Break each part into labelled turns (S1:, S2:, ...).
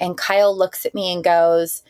S1: And Kyle looks at me and goes,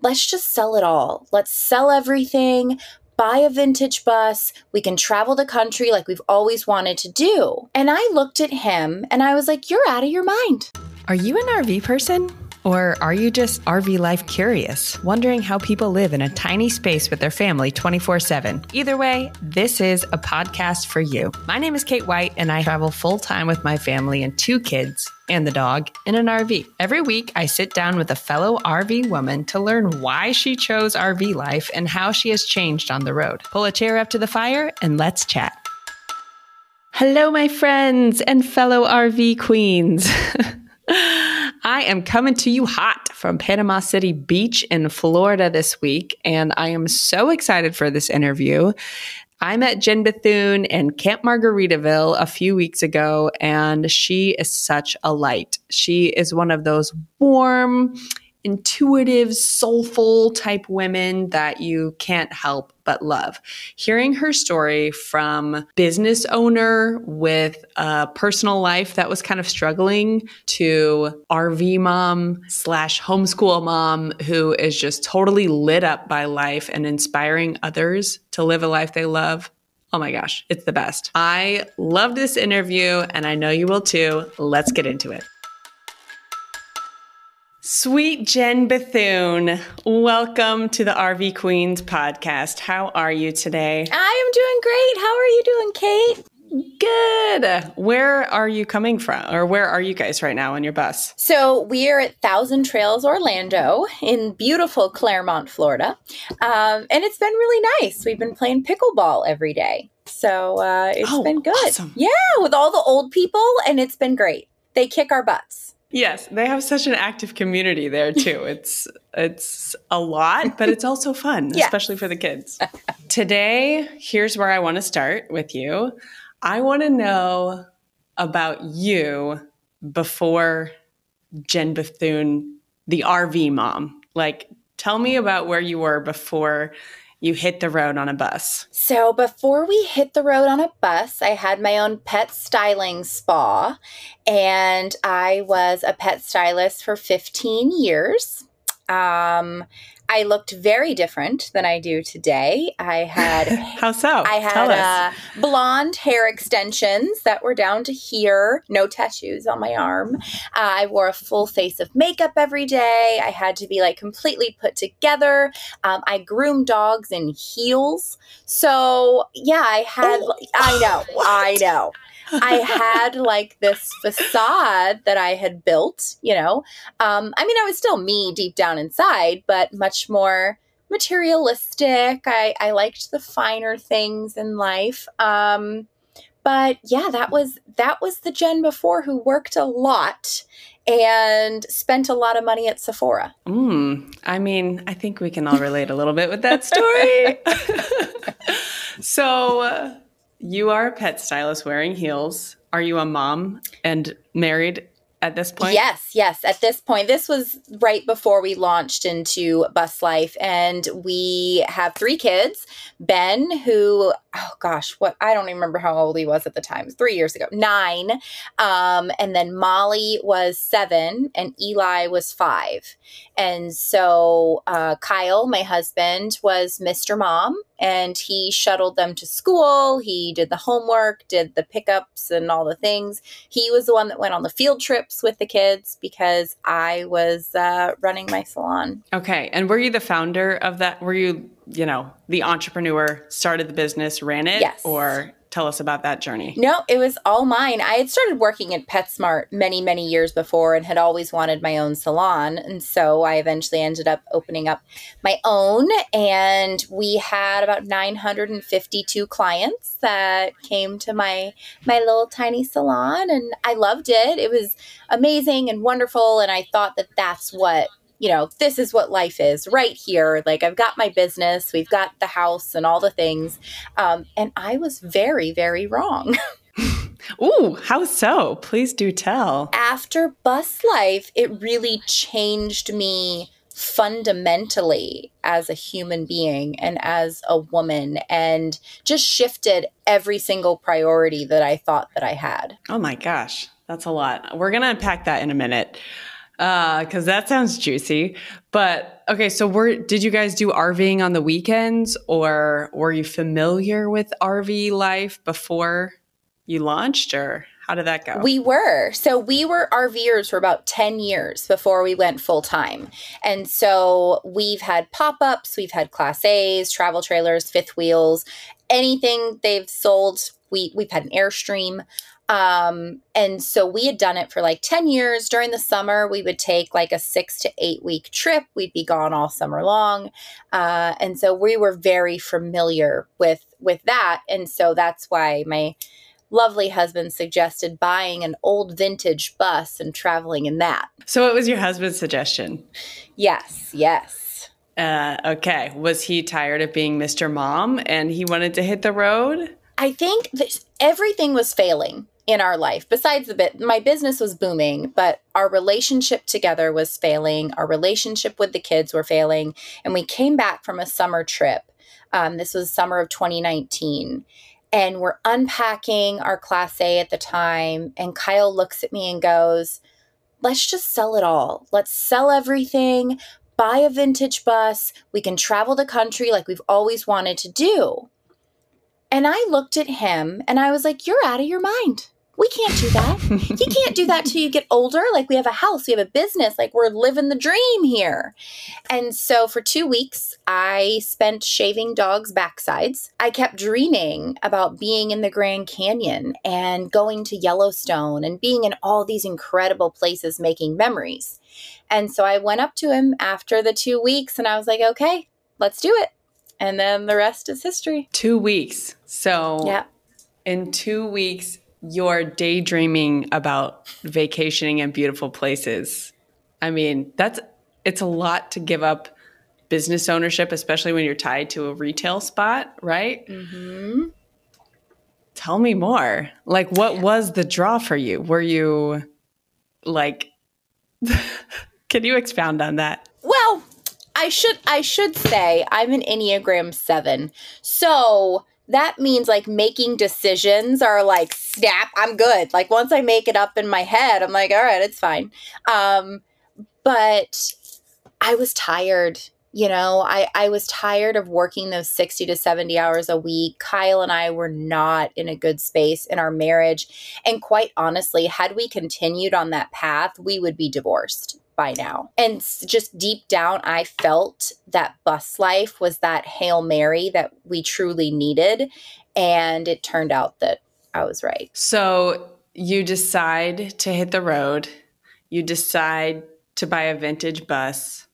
S1: let's just sell it all. Let's sell everything, buy a vintage bus. We can travel the country like we've always wanted to do. And I looked at him and I was like, You're out of your mind.
S2: Are you an RV person? Or are you just RV life curious, wondering how people live in a tiny space with their family 24 7? Either way, this is a podcast for you. My name is Kate White, and I travel full time with my family and two kids and the dog in an RV. Every week, I sit down with a fellow RV woman to learn why she chose RV life and how she has changed on the road. Pull a chair up to the fire and let's chat. Hello, my friends and fellow RV queens. I am coming to you hot from Panama City Beach in Florida this week, and I am so excited for this interview. I met Jenn Bethune in Camp Margaritaville a few weeks ago, and she is such a light. She is one of those warm, intuitive, soulful type women that you can't help but love. Hearing her story from business owner with a personal life that was kind of struggling to RV mom slash homeschool mom who is just totally lit up by life and inspiring others to live a life they love. Oh my gosh, it's the best. I love this interview and I know you will too. Let's get into it. Sweet Jenn Bethune, welcome to the RV Queens podcast. How are you today?
S1: I am doing great. How are you doing, Kate?
S2: Good. Where are you coming from, or where are you guys right now on your bus?
S1: So, we are at Thousand Trails Orlando in beautiful Clermont, Florida. Um, and it's been really nice. We've been playing pickleball every day. So, uh, it's
S2: Oh,
S1: been good.
S2: awesome.
S1: Yeah, with all the old people, and it's been great. They kick our butts.
S2: Yes, they have such an active community there too. It's it's a lot, but it's also fun,
S1: Yeah.
S2: especially for the kids. Today, here's where I want to start with you. I want to know about you before Jenn Bethune, the RV mom. Like, tell me about where you were before you hit the road on a bus.
S1: So before we hit the road on a bus, I had my own pet styling spa, and I was a pet stylist for 15 years. Um, I looked very different than I do today. I had
S2: How so?
S1: I had uh, blonde hair extensions that were down to here, no tattoos on my arm. Uh, I wore a full face of makeup every day. I had to be like completely put together. Um, I groomed dogs in heels. So, yeah, I had,
S2: Oh,
S1: I know, I know. I had like this facade that I had built, you know. Um, I mean, I was still me deep down inside, but much more materialistic. I, I liked the finer things in life. Um, but yeah, that was that was the Jenn before who worked a lot and spent a lot of money at Sephora.
S2: Mm, I mean, I think we can all relate a little bit with that story. so, uh, you are a pet stylist wearing heels. Are you a mom and married at this point?
S1: Yes, yes. At this point, this was right before we launched into Bus Life, and we have three kids. Ben, who, oh gosh, what I don't even remember how old he was at the time. Three years ago, nine. Um, and then Molly was seven, and Eli was five. And so uh, Kyle, my husband, was Mr. Mom, and he shuttled them to school. He did the homework, did the pickups, and all the things he was the one that went on the field trips with the kids because I was uh, running my salon.
S2: Okay. And were you the founder of that? Were you, you know, the entrepreneur, started the business, ran it?
S1: Yes.
S2: Or tell us about that journey.
S1: No, it was all mine. I had started working at PetSmart many, many years before and had always wanted my own salon. And so I eventually ended up opening up my own. And we had about 952 clients that came to my my little tiny salon and I loved it. It was amazing and wonderful and I thought that that's what you know, this is what life is right here. Like, I've got my business, we've got the house and all the things. Um, and I was very, very wrong.
S2: Ooh, how so? Please do tell.
S1: After bus life, it really changed me fundamentally as a human being and as a woman and just shifted every single priority that I thought that I had.
S2: Oh my gosh, that's a lot. We're going to unpack that in a minute. Because uh, that sounds juicy. But okay, so were did you guys do RVing on the weekends, or were you familiar with RV life before you launched, or how did that go?
S1: We were. So we were RVers for about 10 years before we went full time. And so we've had pop ups, we've had class A's, travel trailers, fifth wheels, anything they've sold. We, we've had an Airstream. Um, and so we had done it for like 10 years. During the summer, we would take like a six to eight week trip. We'd be gone all summer long. Uh, and so we were very familiar with with that. And so that's why my lovely husband suggested buying an old vintage bus and traveling in that.
S2: So it was your husband's suggestion?
S1: Yes, yes.
S2: Uh, okay. Was he tired of being Mr. Mom and he wanted to hit the road?
S1: I think everything was failing in our life. Besides the bit my business was booming but our relationship together was failing. Our relationship with the kids were failing. And we came back from a summer trip. Um, this was summer of 2019 and we're unpacking our class a at the time. And kyle looks at me and goes let's just sell it all. Let's sell everything. Buy a vintage bus. We can travel the country like we've always wanted to do. And I looked at him and I was like, You're out of your mind we can't do that. you can't do that till you get older. Like we have a house, we have a business, like we're living the dream here. And so for two weeks, I spent shaving dogs' backsides. I kept dreaming about being in the Grand Canyon and going to Yellowstone and being in all these incredible places making memories. And so I went up to him after the two weeks and I was like, okay, let's do it. And then the rest is history.
S2: Two weeks. So yeah. in two weeks, you're daydreaming about vacationing in beautiful places. I mean, that's it's a lot to give up business ownership, especially when you're tied to a retail spot, right? Mm-hmm. Tell me more. Like, what was the draw for you? Were you like? can you expound on that?
S1: Well, I should I should say I'm an Enneagram seven, so that means like making decisions are like snap i'm good. Like once i make it up in my head i'm like all right it's fine. Um but i was tired you know? I i was tired of working those 60 to 70 hours a week. Kyle and i were not in a good space in our marriage. And quite honestly had we continued on that path we would be divorced by now. And just deep down, I felt that bus life was that Hail Mary that we truly needed. And it turned out that I was right.
S2: So you decide to hit the road, you decide to buy a vintage bus.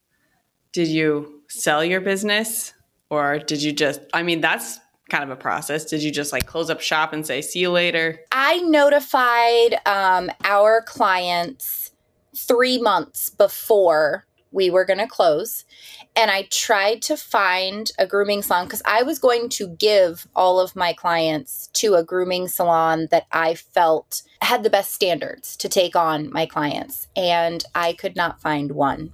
S2: Did you sell your business or did you just, I mean, that's kind of a process? Did you just like close up shop and say, see you later?
S1: I notified um, our clients three months before we were going to close. And I tried to find a grooming salon because I was going to give all of my clients to a grooming salon that I felt had the best standards to take on my clients. And I could not find one.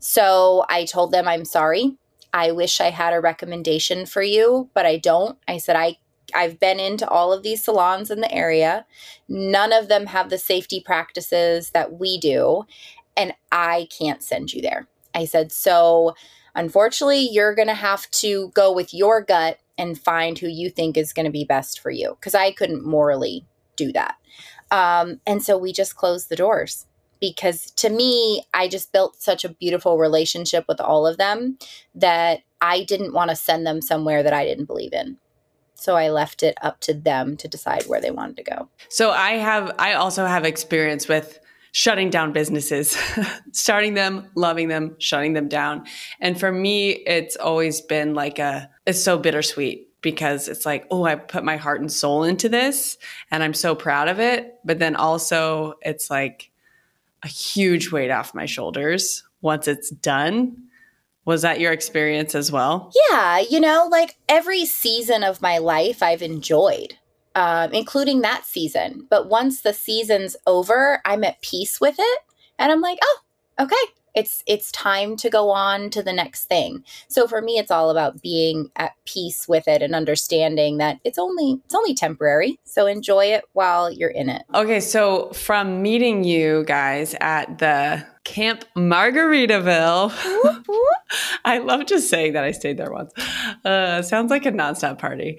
S1: So I told them, I'm sorry. I wish I had a recommendation for you, but I don't. I said, I I've been into all of these salons in the area. None of them have the safety practices that we do, and I can't send you there. I said, so unfortunately, you're going to have to go with your gut and find who you think is going to be best for you because I couldn't morally do that. Um, and so we just closed the doors because to me, I just built such a beautiful relationship with all of them that I didn't want to send them somewhere that I didn't believe in. So I left it up to them to decide where they wanted to go.
S2: So I have, I also have experience with shutting down businesses, starting them, loving them, shutting them down. And for me, it's always been like a, it's so bittersweet because it's like, oh, I put my heart and soul into this and I'm so proud of it. But then also, it's like a huge weight off my shoulders once it's done was that your experience as well?
S1: Yeah, you know, like every season of my life I've enjoyed, um, including that season. But once the season's over, I'm at peace with it. And I'm like, oh, okay, it's it's time to go on to the next thing. So for me it's all about being at peace with it and understanding that it's only it's only temporary. So enjoy it while you're in it.
S2: Okay so from meeting you guys at the camp margaritaville i love just saying that i stayed there once. Uh, sounds like a nonstop party.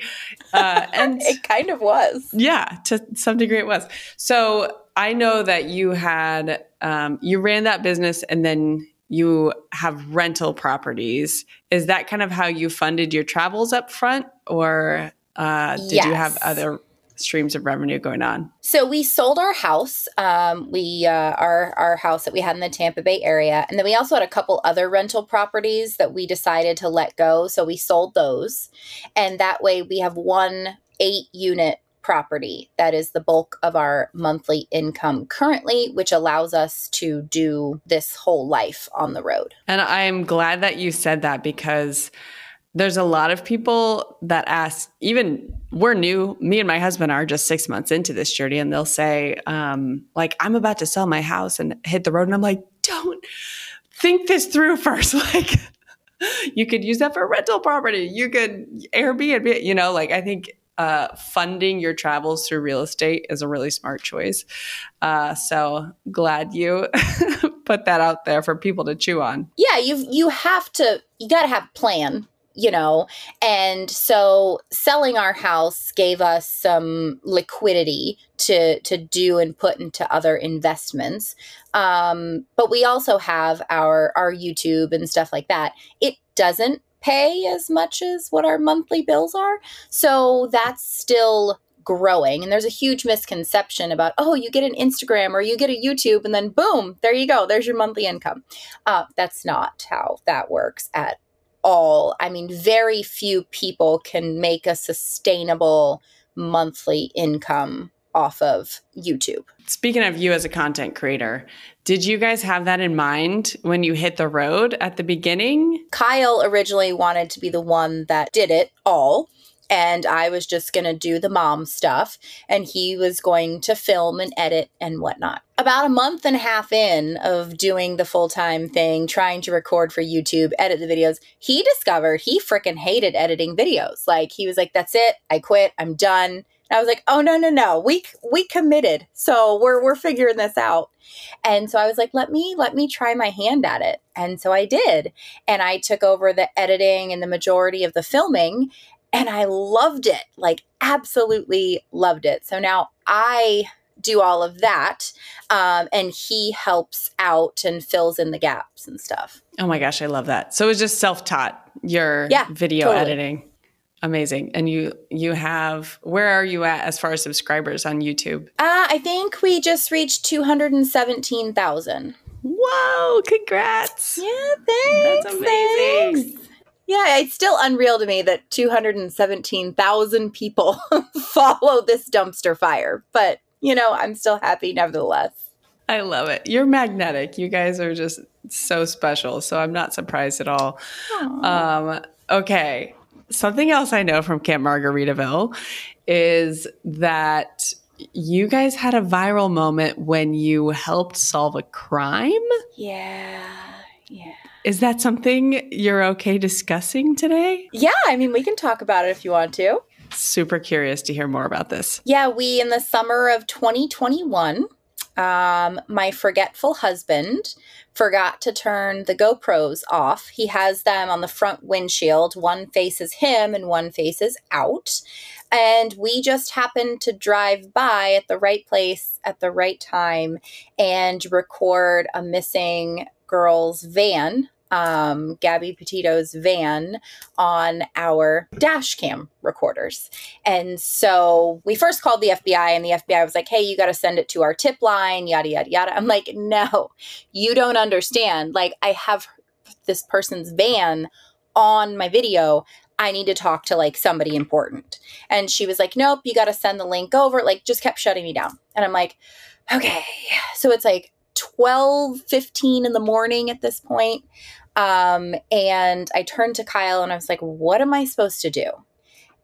S1: Uh, and it kind of was.
S2: Yeah to some degree it was. So I know that you had um, you ran that business and then you have rental properties. Is that kind of how you funded your travels up front, or uh, did yes. you have other streams of revenue going on?
S1: So we sold our house, um, we uh, our our house that we had in the Tampa Bay area, and then we also had a couple other rental properties that we decided to let go. So we sold those, and that way we have one eight unit property that is the bulk of our monthly income currently, which allows us to do this whole life on the road.
S2: And I'm glad that you said that because there's a lot of people that ask, even we're new, me and my husband are just six months into this journey, and they'll say, um, like, I'm about to sell my house and hit the road. And I'm like, don't think this through first. Like, you could use that for rental property. You could Airbnb, you know, like I think uh, funding your travels through real estate is a really smart choice. Uh, so glad you put that out there for people to chew on.
S1: Yeah, you you have to you got to have plan you know and so selling our house gave us some liquidity to to do and put into other investments um but we also have our our youtube and stuff like that it doesn't pay as much as what our monthly bills are. So that's still growing. And there's a huge misconception about, oh, you get an Instagram or you get a YouTube and then boom, there you go. There's your monthly income. Uh, that's not how that works at all. I mean, very few people can make a sustainable monthly income off of YouTube.
S2: Speaking of you as a content creator, did you guys have that in mind when you hit the road at the beginning?
S1: Kyle originally wanted to be the one that did it all. And I was just going to do the mom stuff. And he was going to film and edit and whatnot. About a month and a half in of doing the full time thing, trying to record for YouTube, edit the videos, he discovered he freaking hated editing videos. Like, he was like, that's it. I quit. I'm done. And I was like, "Oh no, no, no. We we committed. So we're we're figuring this out." And so I was like, "Let me let me try my hand at it." And so I did. And I took over the editing and the majority of the filming and I loved it. Like absolutely loved it. So now I do all of that um, and he helps out and fills in the gaps and stuff
S2: oh my gosh i love that so it was just self-taught your yeah, video totally. editing Amazing. And you you have where are you at as far as subscribers on YouTube?
S1: Uh, I think we just reached 217,000.
S2: Whoa, congrats.
S1: Yeah, thanks. That's amazing. Thanks. Yeah, it's still unreal to me that 217,000 people follow this dumpster fire, but you know, I'm still happy nevertheless.
S2: I love it. You're magnetic. You guys are just so special. So I'm not surprised at all. Um, okay something else I know from Camp Margaritaville is that you guys had a viral moment when you helped solve a crime.
S1: Yeah. Yeah.
S2: Is that something you're okay discussing today?
S1: Yeah, I mean, we can talk about it if you want to.
S2: Super curious to hear more about this.
S1: Yeah, we, in the summer of 2021, um, my forgetful husband forgot to turn the GoPros off. He has them on the front windshield. One faces him and one faces out. And we just happened to drive by at the right place at the right time and record a missing girl's van um, Gabby Petito's van on our dash cam recorders. And so we first called the FBI, and the FBI was like, hey, you got to send it to our tip line, yada, yada, yada. I'm like, no, you don't understand. Like, I have this person's van on my video. I need to talk to like somebody important. And she was like, nope, you got to send the link over. Like, just kept shutting me down. And I'm like, okay. So it's like 12, 15 in the morning at this point. Um, and I turned to Kyle and I was like, what am I supposed to do?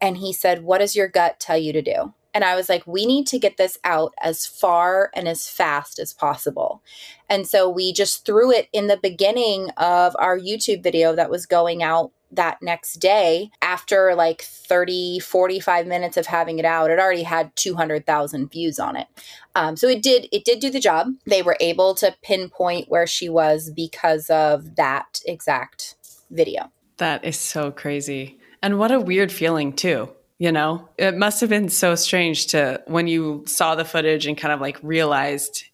S1: And he said, What does your gut tell you to do? And I was like, we need to get this out as far and as fast as possible. And so we just threw it in the beginning of our YouTube video that was going out that next day after like 30 45 minutes of having it out it already had 200000 views on it. Um, so it did it did do the job. They were able to pinpoint where she was because of that exact video.
S2: That is so crazy. And what a weird feeling too you know? It must have been so strange to when you saw the footage and kind of like realized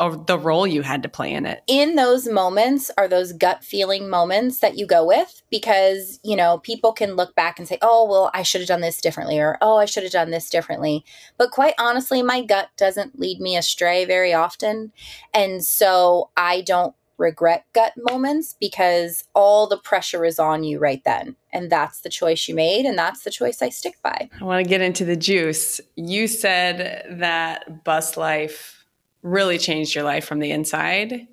S2: of the role you had to play in it.
S1: In those moments are those gut feeling moments that you go with because, you know, people can look back and say, "Oh, well, I should have done this differently," or "Oh, I should have done this differently." But quite honestly, my gut doesn't lead me astray very often. And so I don't regret gut moments because all the pressure is on you right then. And that's the choice you made, and that's the choice I stick by.
S2: I want to get into the juice. You said that bus life really changed your life from the inside.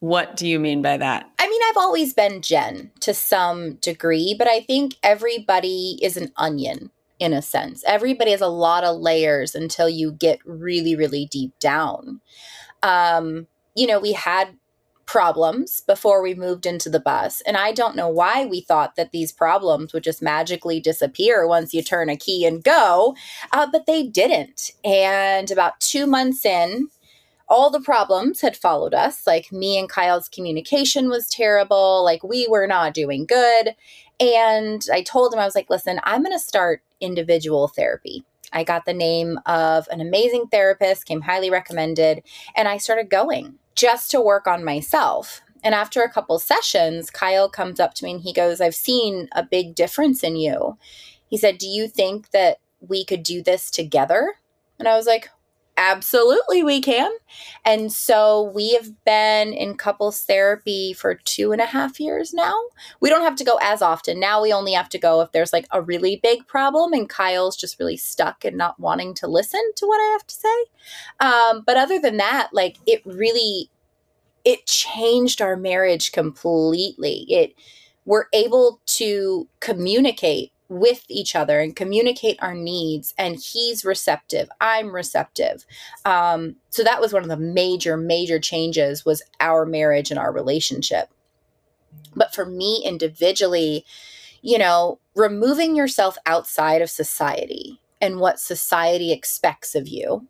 S2: What do you mean by that?
S1: I mean, I've always been Jenn to some degree, but I think everybody is an onion in a sense. Everybody has a lot of layers until you get really, really deep down. Um, you know, we had problems before we moved into the bus. And I don't know why we thought that these problems would just magically disappear once you turn a key and go, uh, but they didn't. And about two months in, all the problems had followed us. Like me and Kyle's communication was terrible. Like we were not doing good. And I told him, I was like, listen, I'm going to start individual therapy. I got the name of an amazing therapist, came highly recommended, and I started going just to work on myself. And after a couple sessions, Kyle comes up to me and he goes, I've seen a big difference in you. He said, Do you think that we could do this together? And I was like, Absolutely, we can. And so we have been in couples therapy for two and a half years now. We don't have to go as often. Now we only have to go if there's like a really big problem and Kyle's just really stuck and not wanting to listen to what I have to say. Um, but other than that, like it really, it changed our marriage completely. It, we're able to communicate with each other and communicate our needs and he's receptive i'm receptive. Um, so that was one of the major major changes was our marriage and our relationship. But for me individually you know removing yourself outside of society and what society expects of you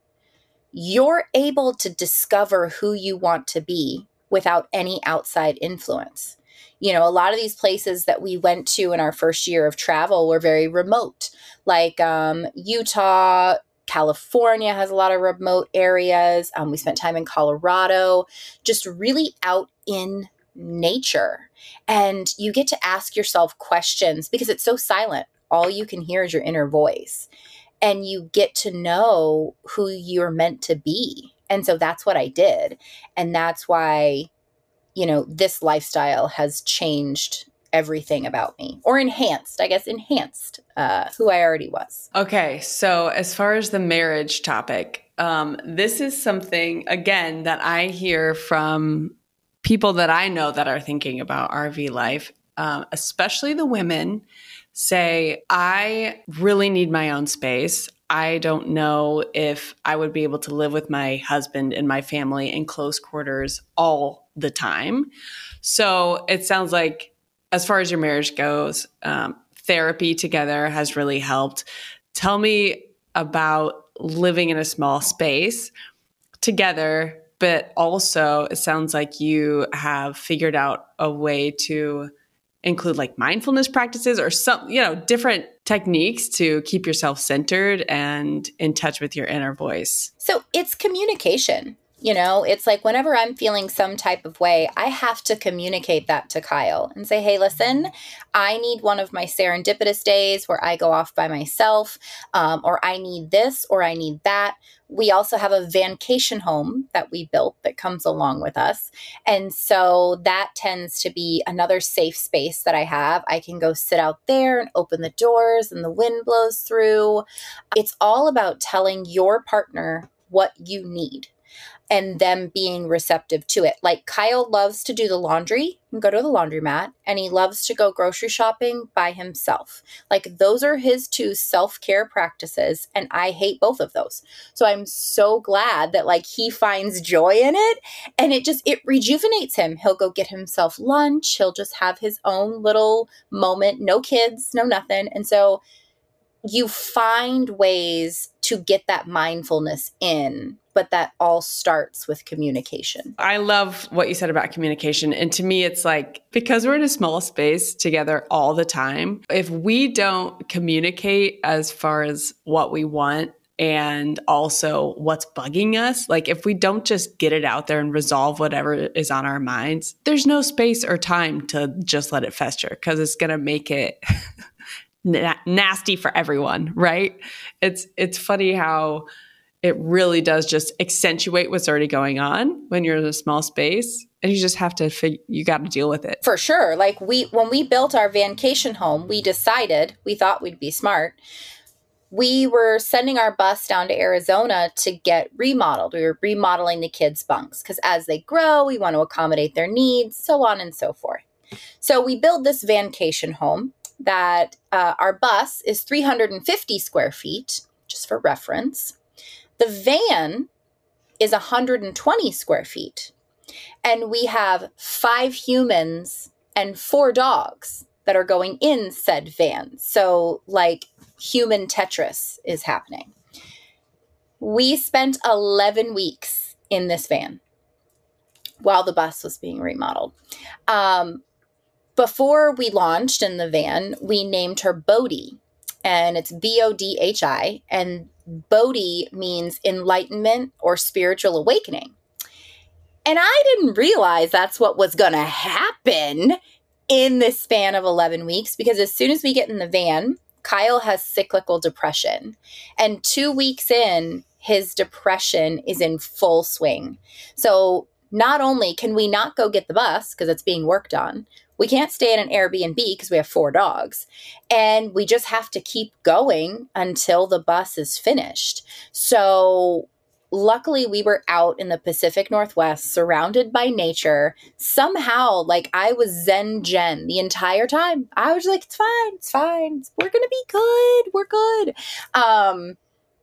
S1: you're able to discover who you want to be without any outside influence you know, a lot of these places that we went to in our first year of travel were very remote, like um, Utah, California has a lot of remote areas. Um, we spent time in Colorado, just really out in nature. And you get to ask yourself questions because it's so silent. All you can hear is your inner voice. And you get to know who you're meant to be. And so that's what I did. And that's why you know, this lifestyle has changed everything about me or enhanced, I guess, enhanced uh, who I already was.
S2: Okay. So, as far as the marriage topic, um, this is something, again, that I hear from people that I know that are thinking about RV life, um, especially the women say, I really need my own space. I don't know if I would be able to live with my husband and my family in close quarters all the time. So it sounds like, as far as your marriage goes, um, therapy together has really helped. Tell me about living in a small space together, but also it sounds like you have figured out a way to include like mindfulness practices or some, you know, different techniques to keep yourself centered and in touch with your inner voice?
S1: So it's communication. You know, it's like whenever I'm feeling some type of way, I have to communicate that to Kyle and say, hey, listen, I need one of my serendipitous days where I go off by myself, um, or I need this, or I need that. We also have a vacation home that we built that comes along with us. And so that tends to be another safe space that I have. I can go sit out there and open the doors and the wind blows through. It's all about telling your partner what you need and them being receptive to it. Like Kyle loves to do the laundry and go to the laundromat, and he loves to go grocery shopping by himself. Like those are his two self care practices, and I hate both of those. So I'm so glad that like he finds joy in it, and it just it rejuvenates him. He'll go get himself lunch. He'll just have his own little moment. No kids, no nothing, and so you find ways to get that mindfulness in but that all starts with communication.
S2: I love what you said about communication. And to me, it's like because we're in a small space together all the time, if we don't communicate as far as what we want and also what's bugging us, like if we don't just get it out there and resolve whatever is on our minds, there's no space or time to just let it fester because it's going to make it. nasty for everyone, right? It's it's funny how it really does just accentuate what's already going on when you're in a small space and you just have to fig- you got to deal with it.
S1: For sure. Like we when we built our vacation home we decided we thought we'd be smart. We were sending our bus down to arizona to get remodeled. We were remodeling the kids bunks because as they grow we want to accommodate their needs so on and so forth. So we build this vacation home that uh, our bus is 350 square feet just for reference the van is 120 square feet, and we have five humans and four dogs that are going in said van. So, like, human Tetris is happening. We spent 11 weeks in this van while the bus was being remodeled. Um, before we launched in the van, we named her Bodhi, and it's B O D H I. And Bodhi means enlightenment or spiritual awakening. And I didn't realize that's what was going to happen in this span of 11 weeks because as soon as we get in the van, Kyle has cyclical depression. And two weeks in, his depression is in full swing. So not only can we not go get the bus because it's being worked on, we can't stay in an Airbnb because we have four dogs. And we just have to keep going until the bus is finished. So luckily we were out in the Pacific Northwest surrounded by nature. Somehow, like I was Zen Jenn the entire time. I was like, it's fine, it's fine. We're gonna be good. We're good. Um,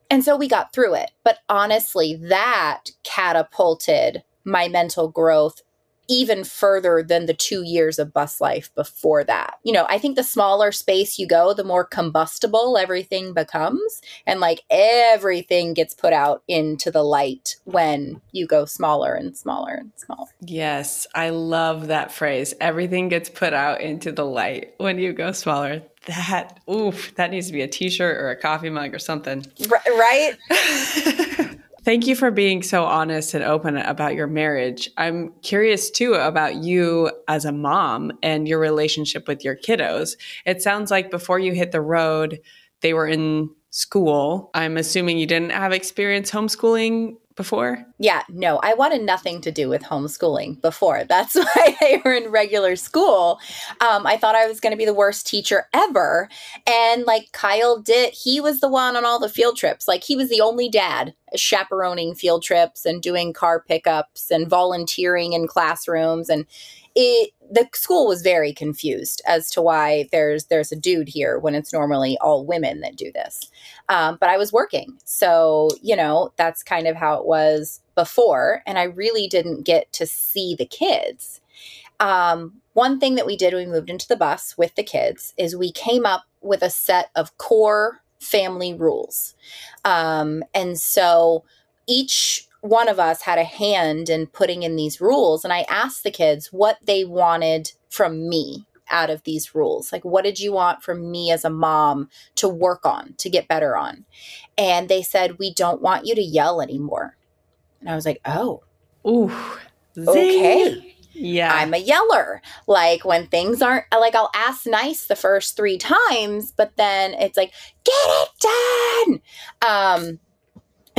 S1: and so we got through it. But honestly, that catapulted my mental growth even further than the two years of bus life before that. You know, I think the smaller space you go, the more combustible everything becomes. And like everything gets put out into the light when you go smaller and smaller and smaller.
S2: Yes, I love that phrase. Everything gets put out into the light when you go smaller. That, oof, that needs to be a t shirt or a coffee mug or something.
S1: R- right?
S2: Thank you for being so honest and open about your marriage. I'm curious too about you as a mom and your relationship with your kiddos. It sounds like before you hit the road, they were in school. I'm assuming you didn't have experience homeschooling before?
S1: Yeah, no, I wanted nothing to do with homeschooling before. That's why they were in regular school. Um, I thought I was going to be the worst teacher ever. And like Kyle did, he was the one on all the field trips. Like he was the only dad chaperoning field trips and doing car pickups and volunteering in classrooms. And it, the school was very confused as to why there's there's a dude here when it's normally all women that do this. Um, but I was working, so you know that's kind of how it was before, and I really didn't get to see the kids. Um, one thing that we did when we moved into the bus with the kids is we came up with a set of core family rules, um, and so each one of us had a hand in putting in these rules. And I asked the kids what they wanted from me out of these rules. Like, what did you want from me as a mom to work on, to get better on? And they said, we don't want you to yell anymore. And I was like, oh.
S2: Ooh.
S1: Okay.
S2: Yeah.
S1: I'm a yeller. Like when things aren't like I'll ask nice the first 3 times, but then it's like get it done. Um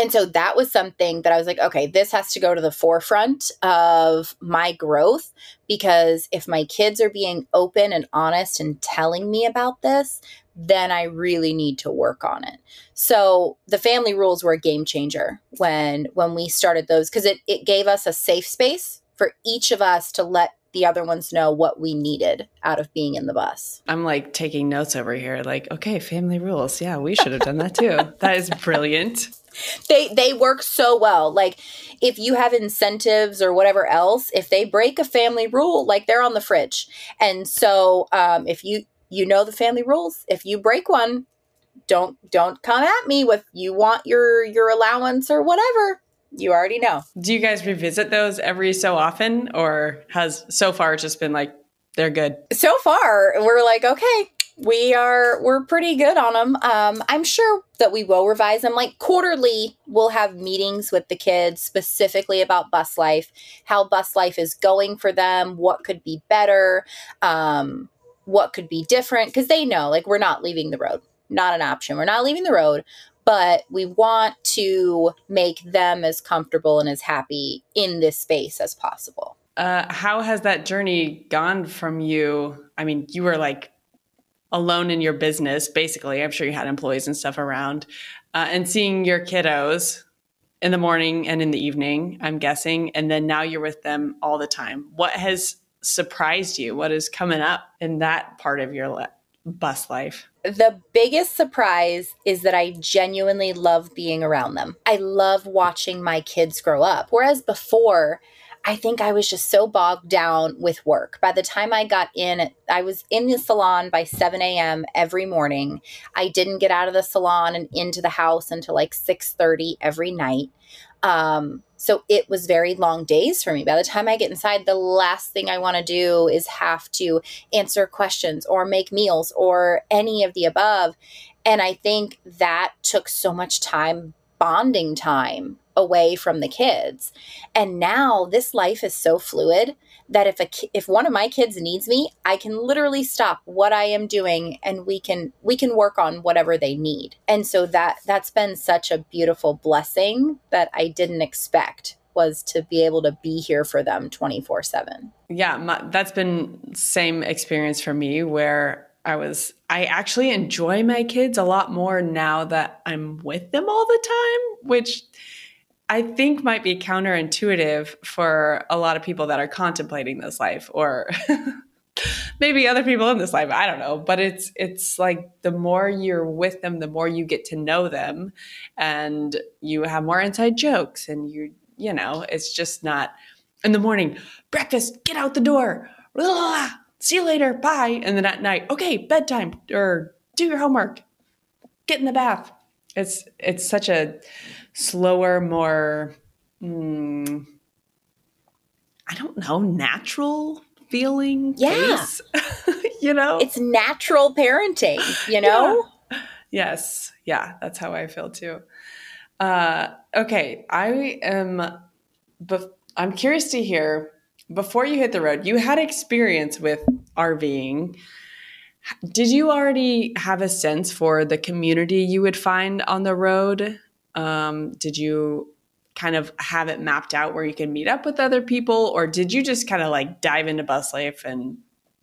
S1: and so that was something that I was like, okay, this has to go to the forefront of my growth because if my kids are being open and honest and telling me about this, then I really need to work on it. So the family rules were a game changer when when we started those because it, it gave us a safe space for each of us to let the other ones know what we needed out of being in the bus.
S2: I'm like taking notes over here, like, okay, family rules. Yeah, we should have done that too. that is brilliant.
S1: They they work so well. Like if you have incentives or whatever else, if they break a family rule, like they're on the fridge. And so um, if you you know the family rules, if you break one, don't don't come at me with you want your your allowance or whatever you already know.
S2: Do you guys revisit those every so often, or has so far just been like they're good?
S1: So far, we're like, okay, we are we're pretty good on them. Um, I'm sure that we will revise them. Like quarterly, we'll have meetings with the kids specifically about bus life, how bus life is going for them, what could be better, um, what could be different, because they know like we're not leaving the road, not an option. We're not leaving the road but we want to make them as comfortable and as happy in this space as possible.
S2: Uh, how has that journey gone from you? I mean, you were like alone in your business, basically. I'm sure you had employees and stuff around, uh, and seeing your kiddos in the morning and in the evening, I'm guessing, and then now you're with them all the time. What has surprised you? What is coming up in that part of your bus life?
S1: The biggest surprise is that I genuinely love being around them. I love watching my kids grow up. Whereas before, I think I was just so bogged down with work. By the time I got in, I was in the salon by 7 a.m. every morning. I didn't get out of the salon and into the house until like 6:30 every night. Um, so it was very long days for me. By the time I get inside, the last thing I want to do is have to answer questions or make meals or any of the above. And I think that took so much time, bonding time away from the kids. And now this life is so fluid that if a if one of my kids needs me, I can literally stop what I am doing and we can we can work on whatever they need. And so that that's been such a beautiful blessing that I didn't expect was to be able to be here for them 24/7.
S2: Yeah, my, that's been same experience for me where I was I actually enjoy my kids a lot more now that I'm with them all the time, which I think might be counterintuitive for a lot of people that are contemplating this life or maybe other people in this life i don't know but it's it's like the more you're with them the more you get to know them and you have more inside jokes and you you know it's just not in the morning breakfast get out the door blah, see you later bye and then at night okay bedtime or do your homework get in the bath. It's it's such a slower, more, mm, I don't know, natural feeling.
S1: Yeah.
S2: you know?
S1: It's natural parenting, you know?
S2: Yeah. Yes. Yeah. That's how I feel too. Uh, okay. I am, bef- I'm curious to hear before you hit the road, you had experience with RVing. Did you already have a sense for the community you would find on the road? Um, did you kind of have it mapped out where you can meet up with other people, or did you just kind of like dive into bus life and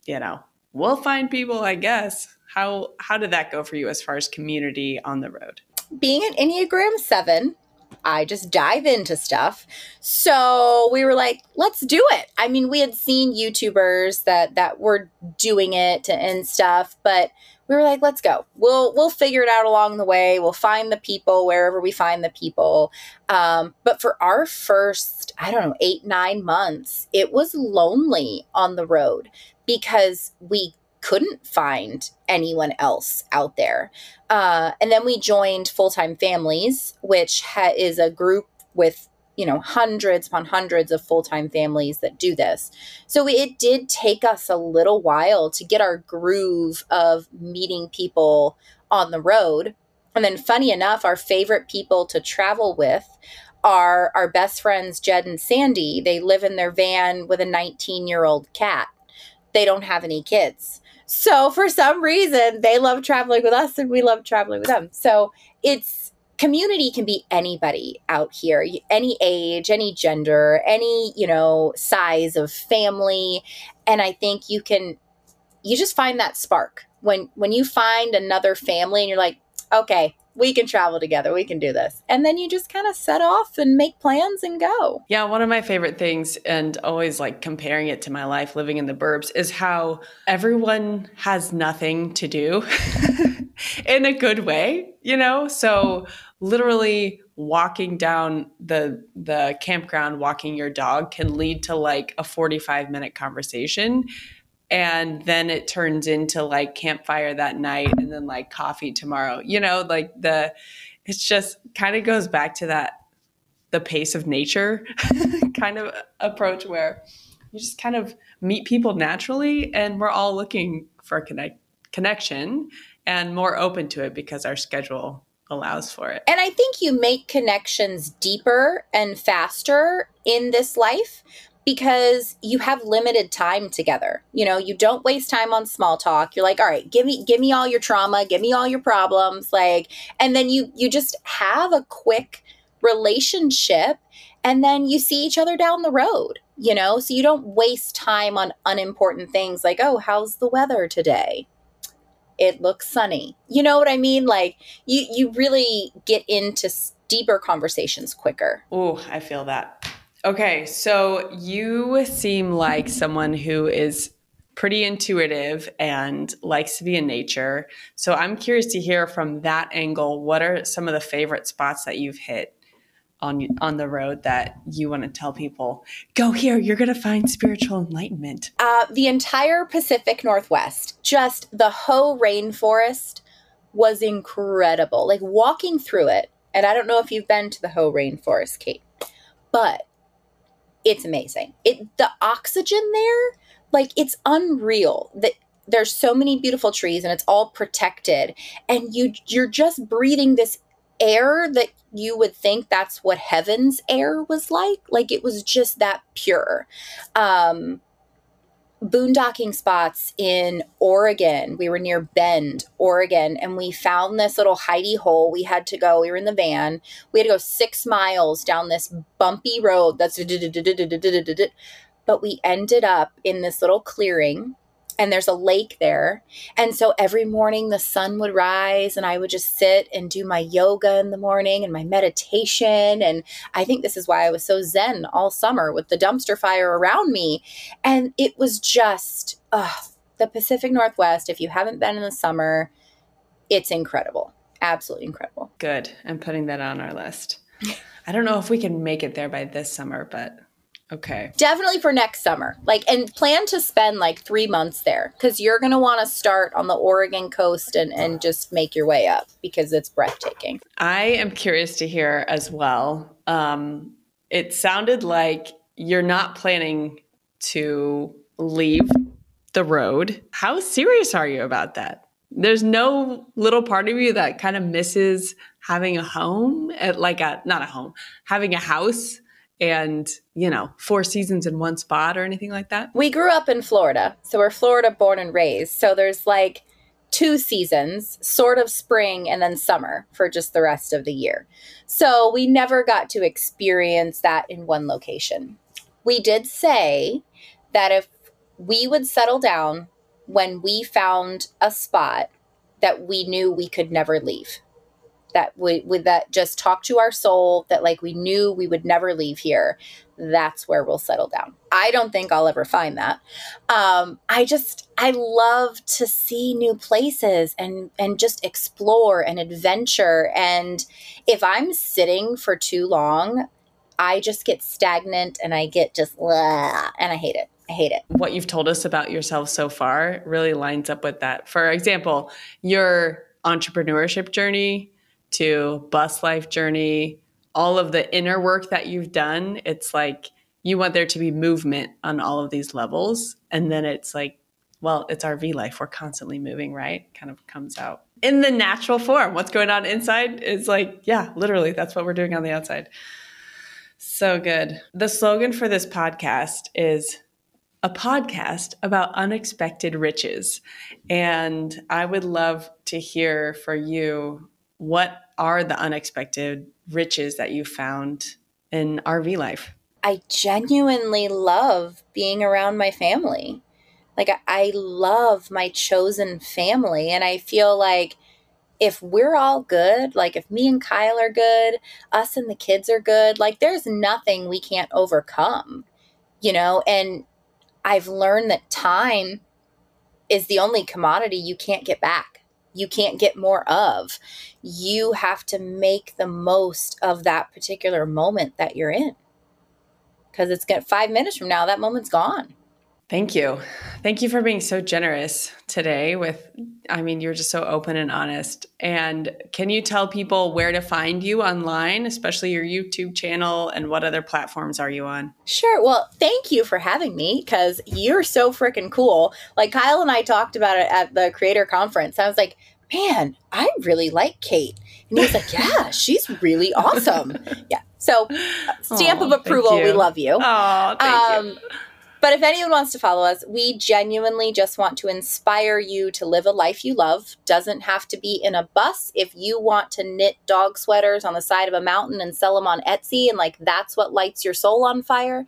S2: you know we'll find people? I guess how how did that go for you as far as community on the road?
S1: Being an Enneagram Seven, I just dive into stuff. So we were like, let's do it. I mean, we had seen YouTubers that that were doing it and stuff, but we were like, let's go. We'll we'll figure it out along the way. We'll find the people wherever we find the people. Um, but for our first, I don't know, eight nine months, it was lonely on the road because we couldn't find anyone else out there. Uh, and then we joined Full Time Families, which ha- is a group with you know hundreds upon hundreds of full-time families that do this. So it did take us a little while to get our groove of meeting people on the road. And then funny enough our favorite people to travel with are our best friends jed and sandy. They live in their van with a 19 year old cat. They don't have any kids. So for some reason they love traveling with us and we love traveling with them. So it's community can be anybody out here any age any gender any you know size of family. And i think you can you just find that spark. When when you find another family and you're like, okay, we can travel together. We can do this. And then you just kind of set off and make plans and go.
S2: Yeah, one of my favorite things, and always like comparing it to my life living in the burbs, is how everyone has nothing to do in a good way, you know? So literally walking down the the campground walking your dog can lead to like a 45 minute conversation and then it turns into like campfire that night and then like coffee tomorrow you know like the it's just kind of goes back to that the pace of nature kind of approach where you just kind of meet people naturally and we're all looking for a connect connection and more open to it because our schedule allows for it.
S1: And I think you make connections deeper and faster in this life because you have limited time together. You know, you don't waste time on small talk. You're like, "All right, give me give me all your trauma, give me all your problems." Like, and then you you just have a quick relationship and then you see each other down the road, you know? So you don't waste time on unimportant things like, "Oh, how's the weather today?" It looks sunny. You know what I mean? Like you you really get into deeper conversations quicker.
S2: Oh, I feel that. Okay, so you seem like someone who is pretty intuitive and likes to be in nature. So I'm curious to hear from that angle what are some of the favorite spots that you've hit on on the road that you want to tell people go here you're going to find spiritual enlightenment
S1: uh, the entire pacific northwest just the hoh rainforest was incredible like walking through it and i don't know if you've been to the hoh rainforest kate but it's amazing. It the oxygen there, like it's unreal. That there's so many beautiful trees and it's all protected and you you're just breathing this air that you would think that's what heaven's air was like like it was just that pure um boondocking spots in Oregon. We were near Bend, Oregon, and we found this little hidey hole. We had to go, we were in the van. We had to go six miles down this bumpy road that's, but we ended up in this little clearing and there's a lake there. And so every morning the sun would rise and I would just sit and do my yoga in the morning and my meditation. And I think this is why I was so zen all summer with the dumpster fire around me. And it was just, uh, the Pacific Northwest, if you haven't been in the summer, it's incredible. Absolutely incredible.
S2: Good. I'm putting that on our list. I don't know if we can make it there by this summer, but Okay.
S1: Definitely for next summer. Like, and plan to spend like three months there because you're going to want to start on the Oregon coast and, and just make your way up because it's breathtaking.
S2: I am curious to hear as well. Um, it sounded like you're not planning to leave the road. How serious are you about that? There's no little part of you that kind of misses having a home at like a not a home, having a house and you know four seasons in one spot or anything like that?
S1: We grew up in florida. So we're florida born and raised. So there's like two seasons sort of spring and then summer for just the rest of the year. So we never got to experience that in one location. We did say that if we would settle down when we found a spot that we knew we could never leave that we that just talk to our soul that like we knew we would never leave here that's where we'll settle down i don't think i'll ever find that um i just i love to see new places and and just explore and adventure and if i'm sitting for too long i just get stagnant and i get just and i hate it I hate it.
S2: What you've told us about yourself so far really lines up with that. For example, your entrepreneurship journey to bus life journey, all of the inner work that you've done, it's like you want there to be movement on all of these levels. And then it's like, well, it's RV life. We're constantly moving, right? Kind of comes out in the natural form. What's going on inside is like, yeah, literally, that's what we're doing on the outside. So good. The slogan for this podcast is a podcast about unexpected riches. And I would love to hear for you what are the unexpected riches that you found in RV life?
S1: I genuinely love being around my family. Like, I, love my chosen family. And I feel like if we're all good, like if me and Kyle are good, us and the kids are good, like there's nothing we can't overcome, you know? And I've learned that time is the only commodity you can't get back. You can't get more of. You have to make the most of that particular moment that you're in. Because it's got five minutes from now, that moment's gone.
S2: Thank you. Thank you for being so generous today with I mean you're just so open and honest. And can you tell people where to find you online, especially your YouTube channel and what other platforms are you on?
S1: Sure. Well, thank you for having me cuz you're so freaking cool. Like Kyle and I talked about it at the creator conference. I was like, "Man, I really like Kate." And he's like, "Yeah, she's really awesome." Yeah. So, stamp of approval, we love you.
S2: Oh, thank um, you.
S1: But if anyone wants to follow us, we genuinely just want to inspire you to live a life you love. Doesn't have to be in a bus. If you want to knit dog sweaters on the side of a mountain and sell them on Etsy, and like that's what lights your soul on fire,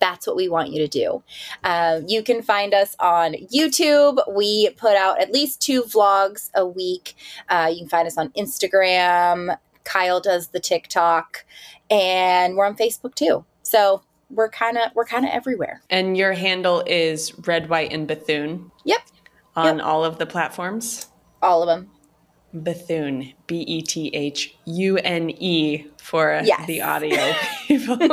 S1: that's what we want you to do. Uh, you can find us on YouTube. We put out at least two vlogs a week. Uh, you can find us on Instagram. Kyle does the TikTok, and we're on Facebook too. So we're kind of we're kind of everywhere.
S2: And your handle is Red, White, and Bethune.
S1: Yep.
S2: On yep. all of the platforms.
S1: All of them.
S2: Bethune, B E T H U N E for yes. the audio people.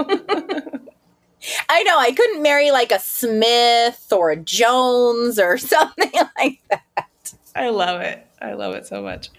S1: I know I couldn't marry like a Smith or a Jones or something like that.
S2: I love it. I love it so much.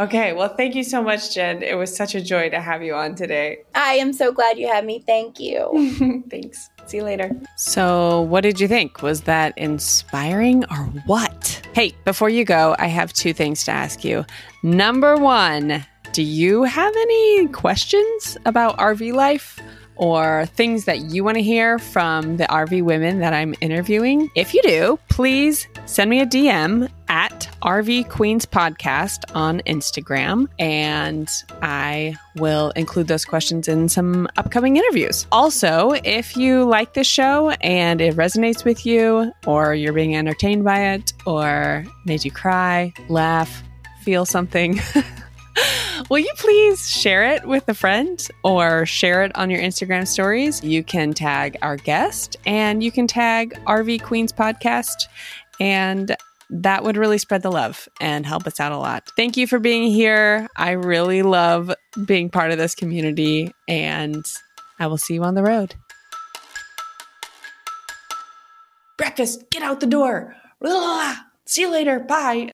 S2: Okay, well, thank you so much, Jenn. It was such a joy to have you on today.
S1: I am so glad you had me. Thank you.
S2: Thanks. See you later. So, what did you think? Was that inspiring or what? Hey, before you go, I have two things to ask you. Number one, do you have any questions about RV life? or things that you want to hear from the RV women that I'm interviewing, if you do, please send me a DM at RV Queens Podcast on Instagram, and I will include those questions in some upcoming interviews. Also, if you like this show and it resonates with you, or you're being entertained by it, or made you cry, laugh, feel something, Will you please share it with a friend or share it on your Instagram stories? You can tag our guest and you can tag RV Queens Podcast, and that would really spread the love and help us out a lot. Thank you for being here. I really love being part of this community, and I will see you on the road. Breakfast, get out the door. See you later. Bye.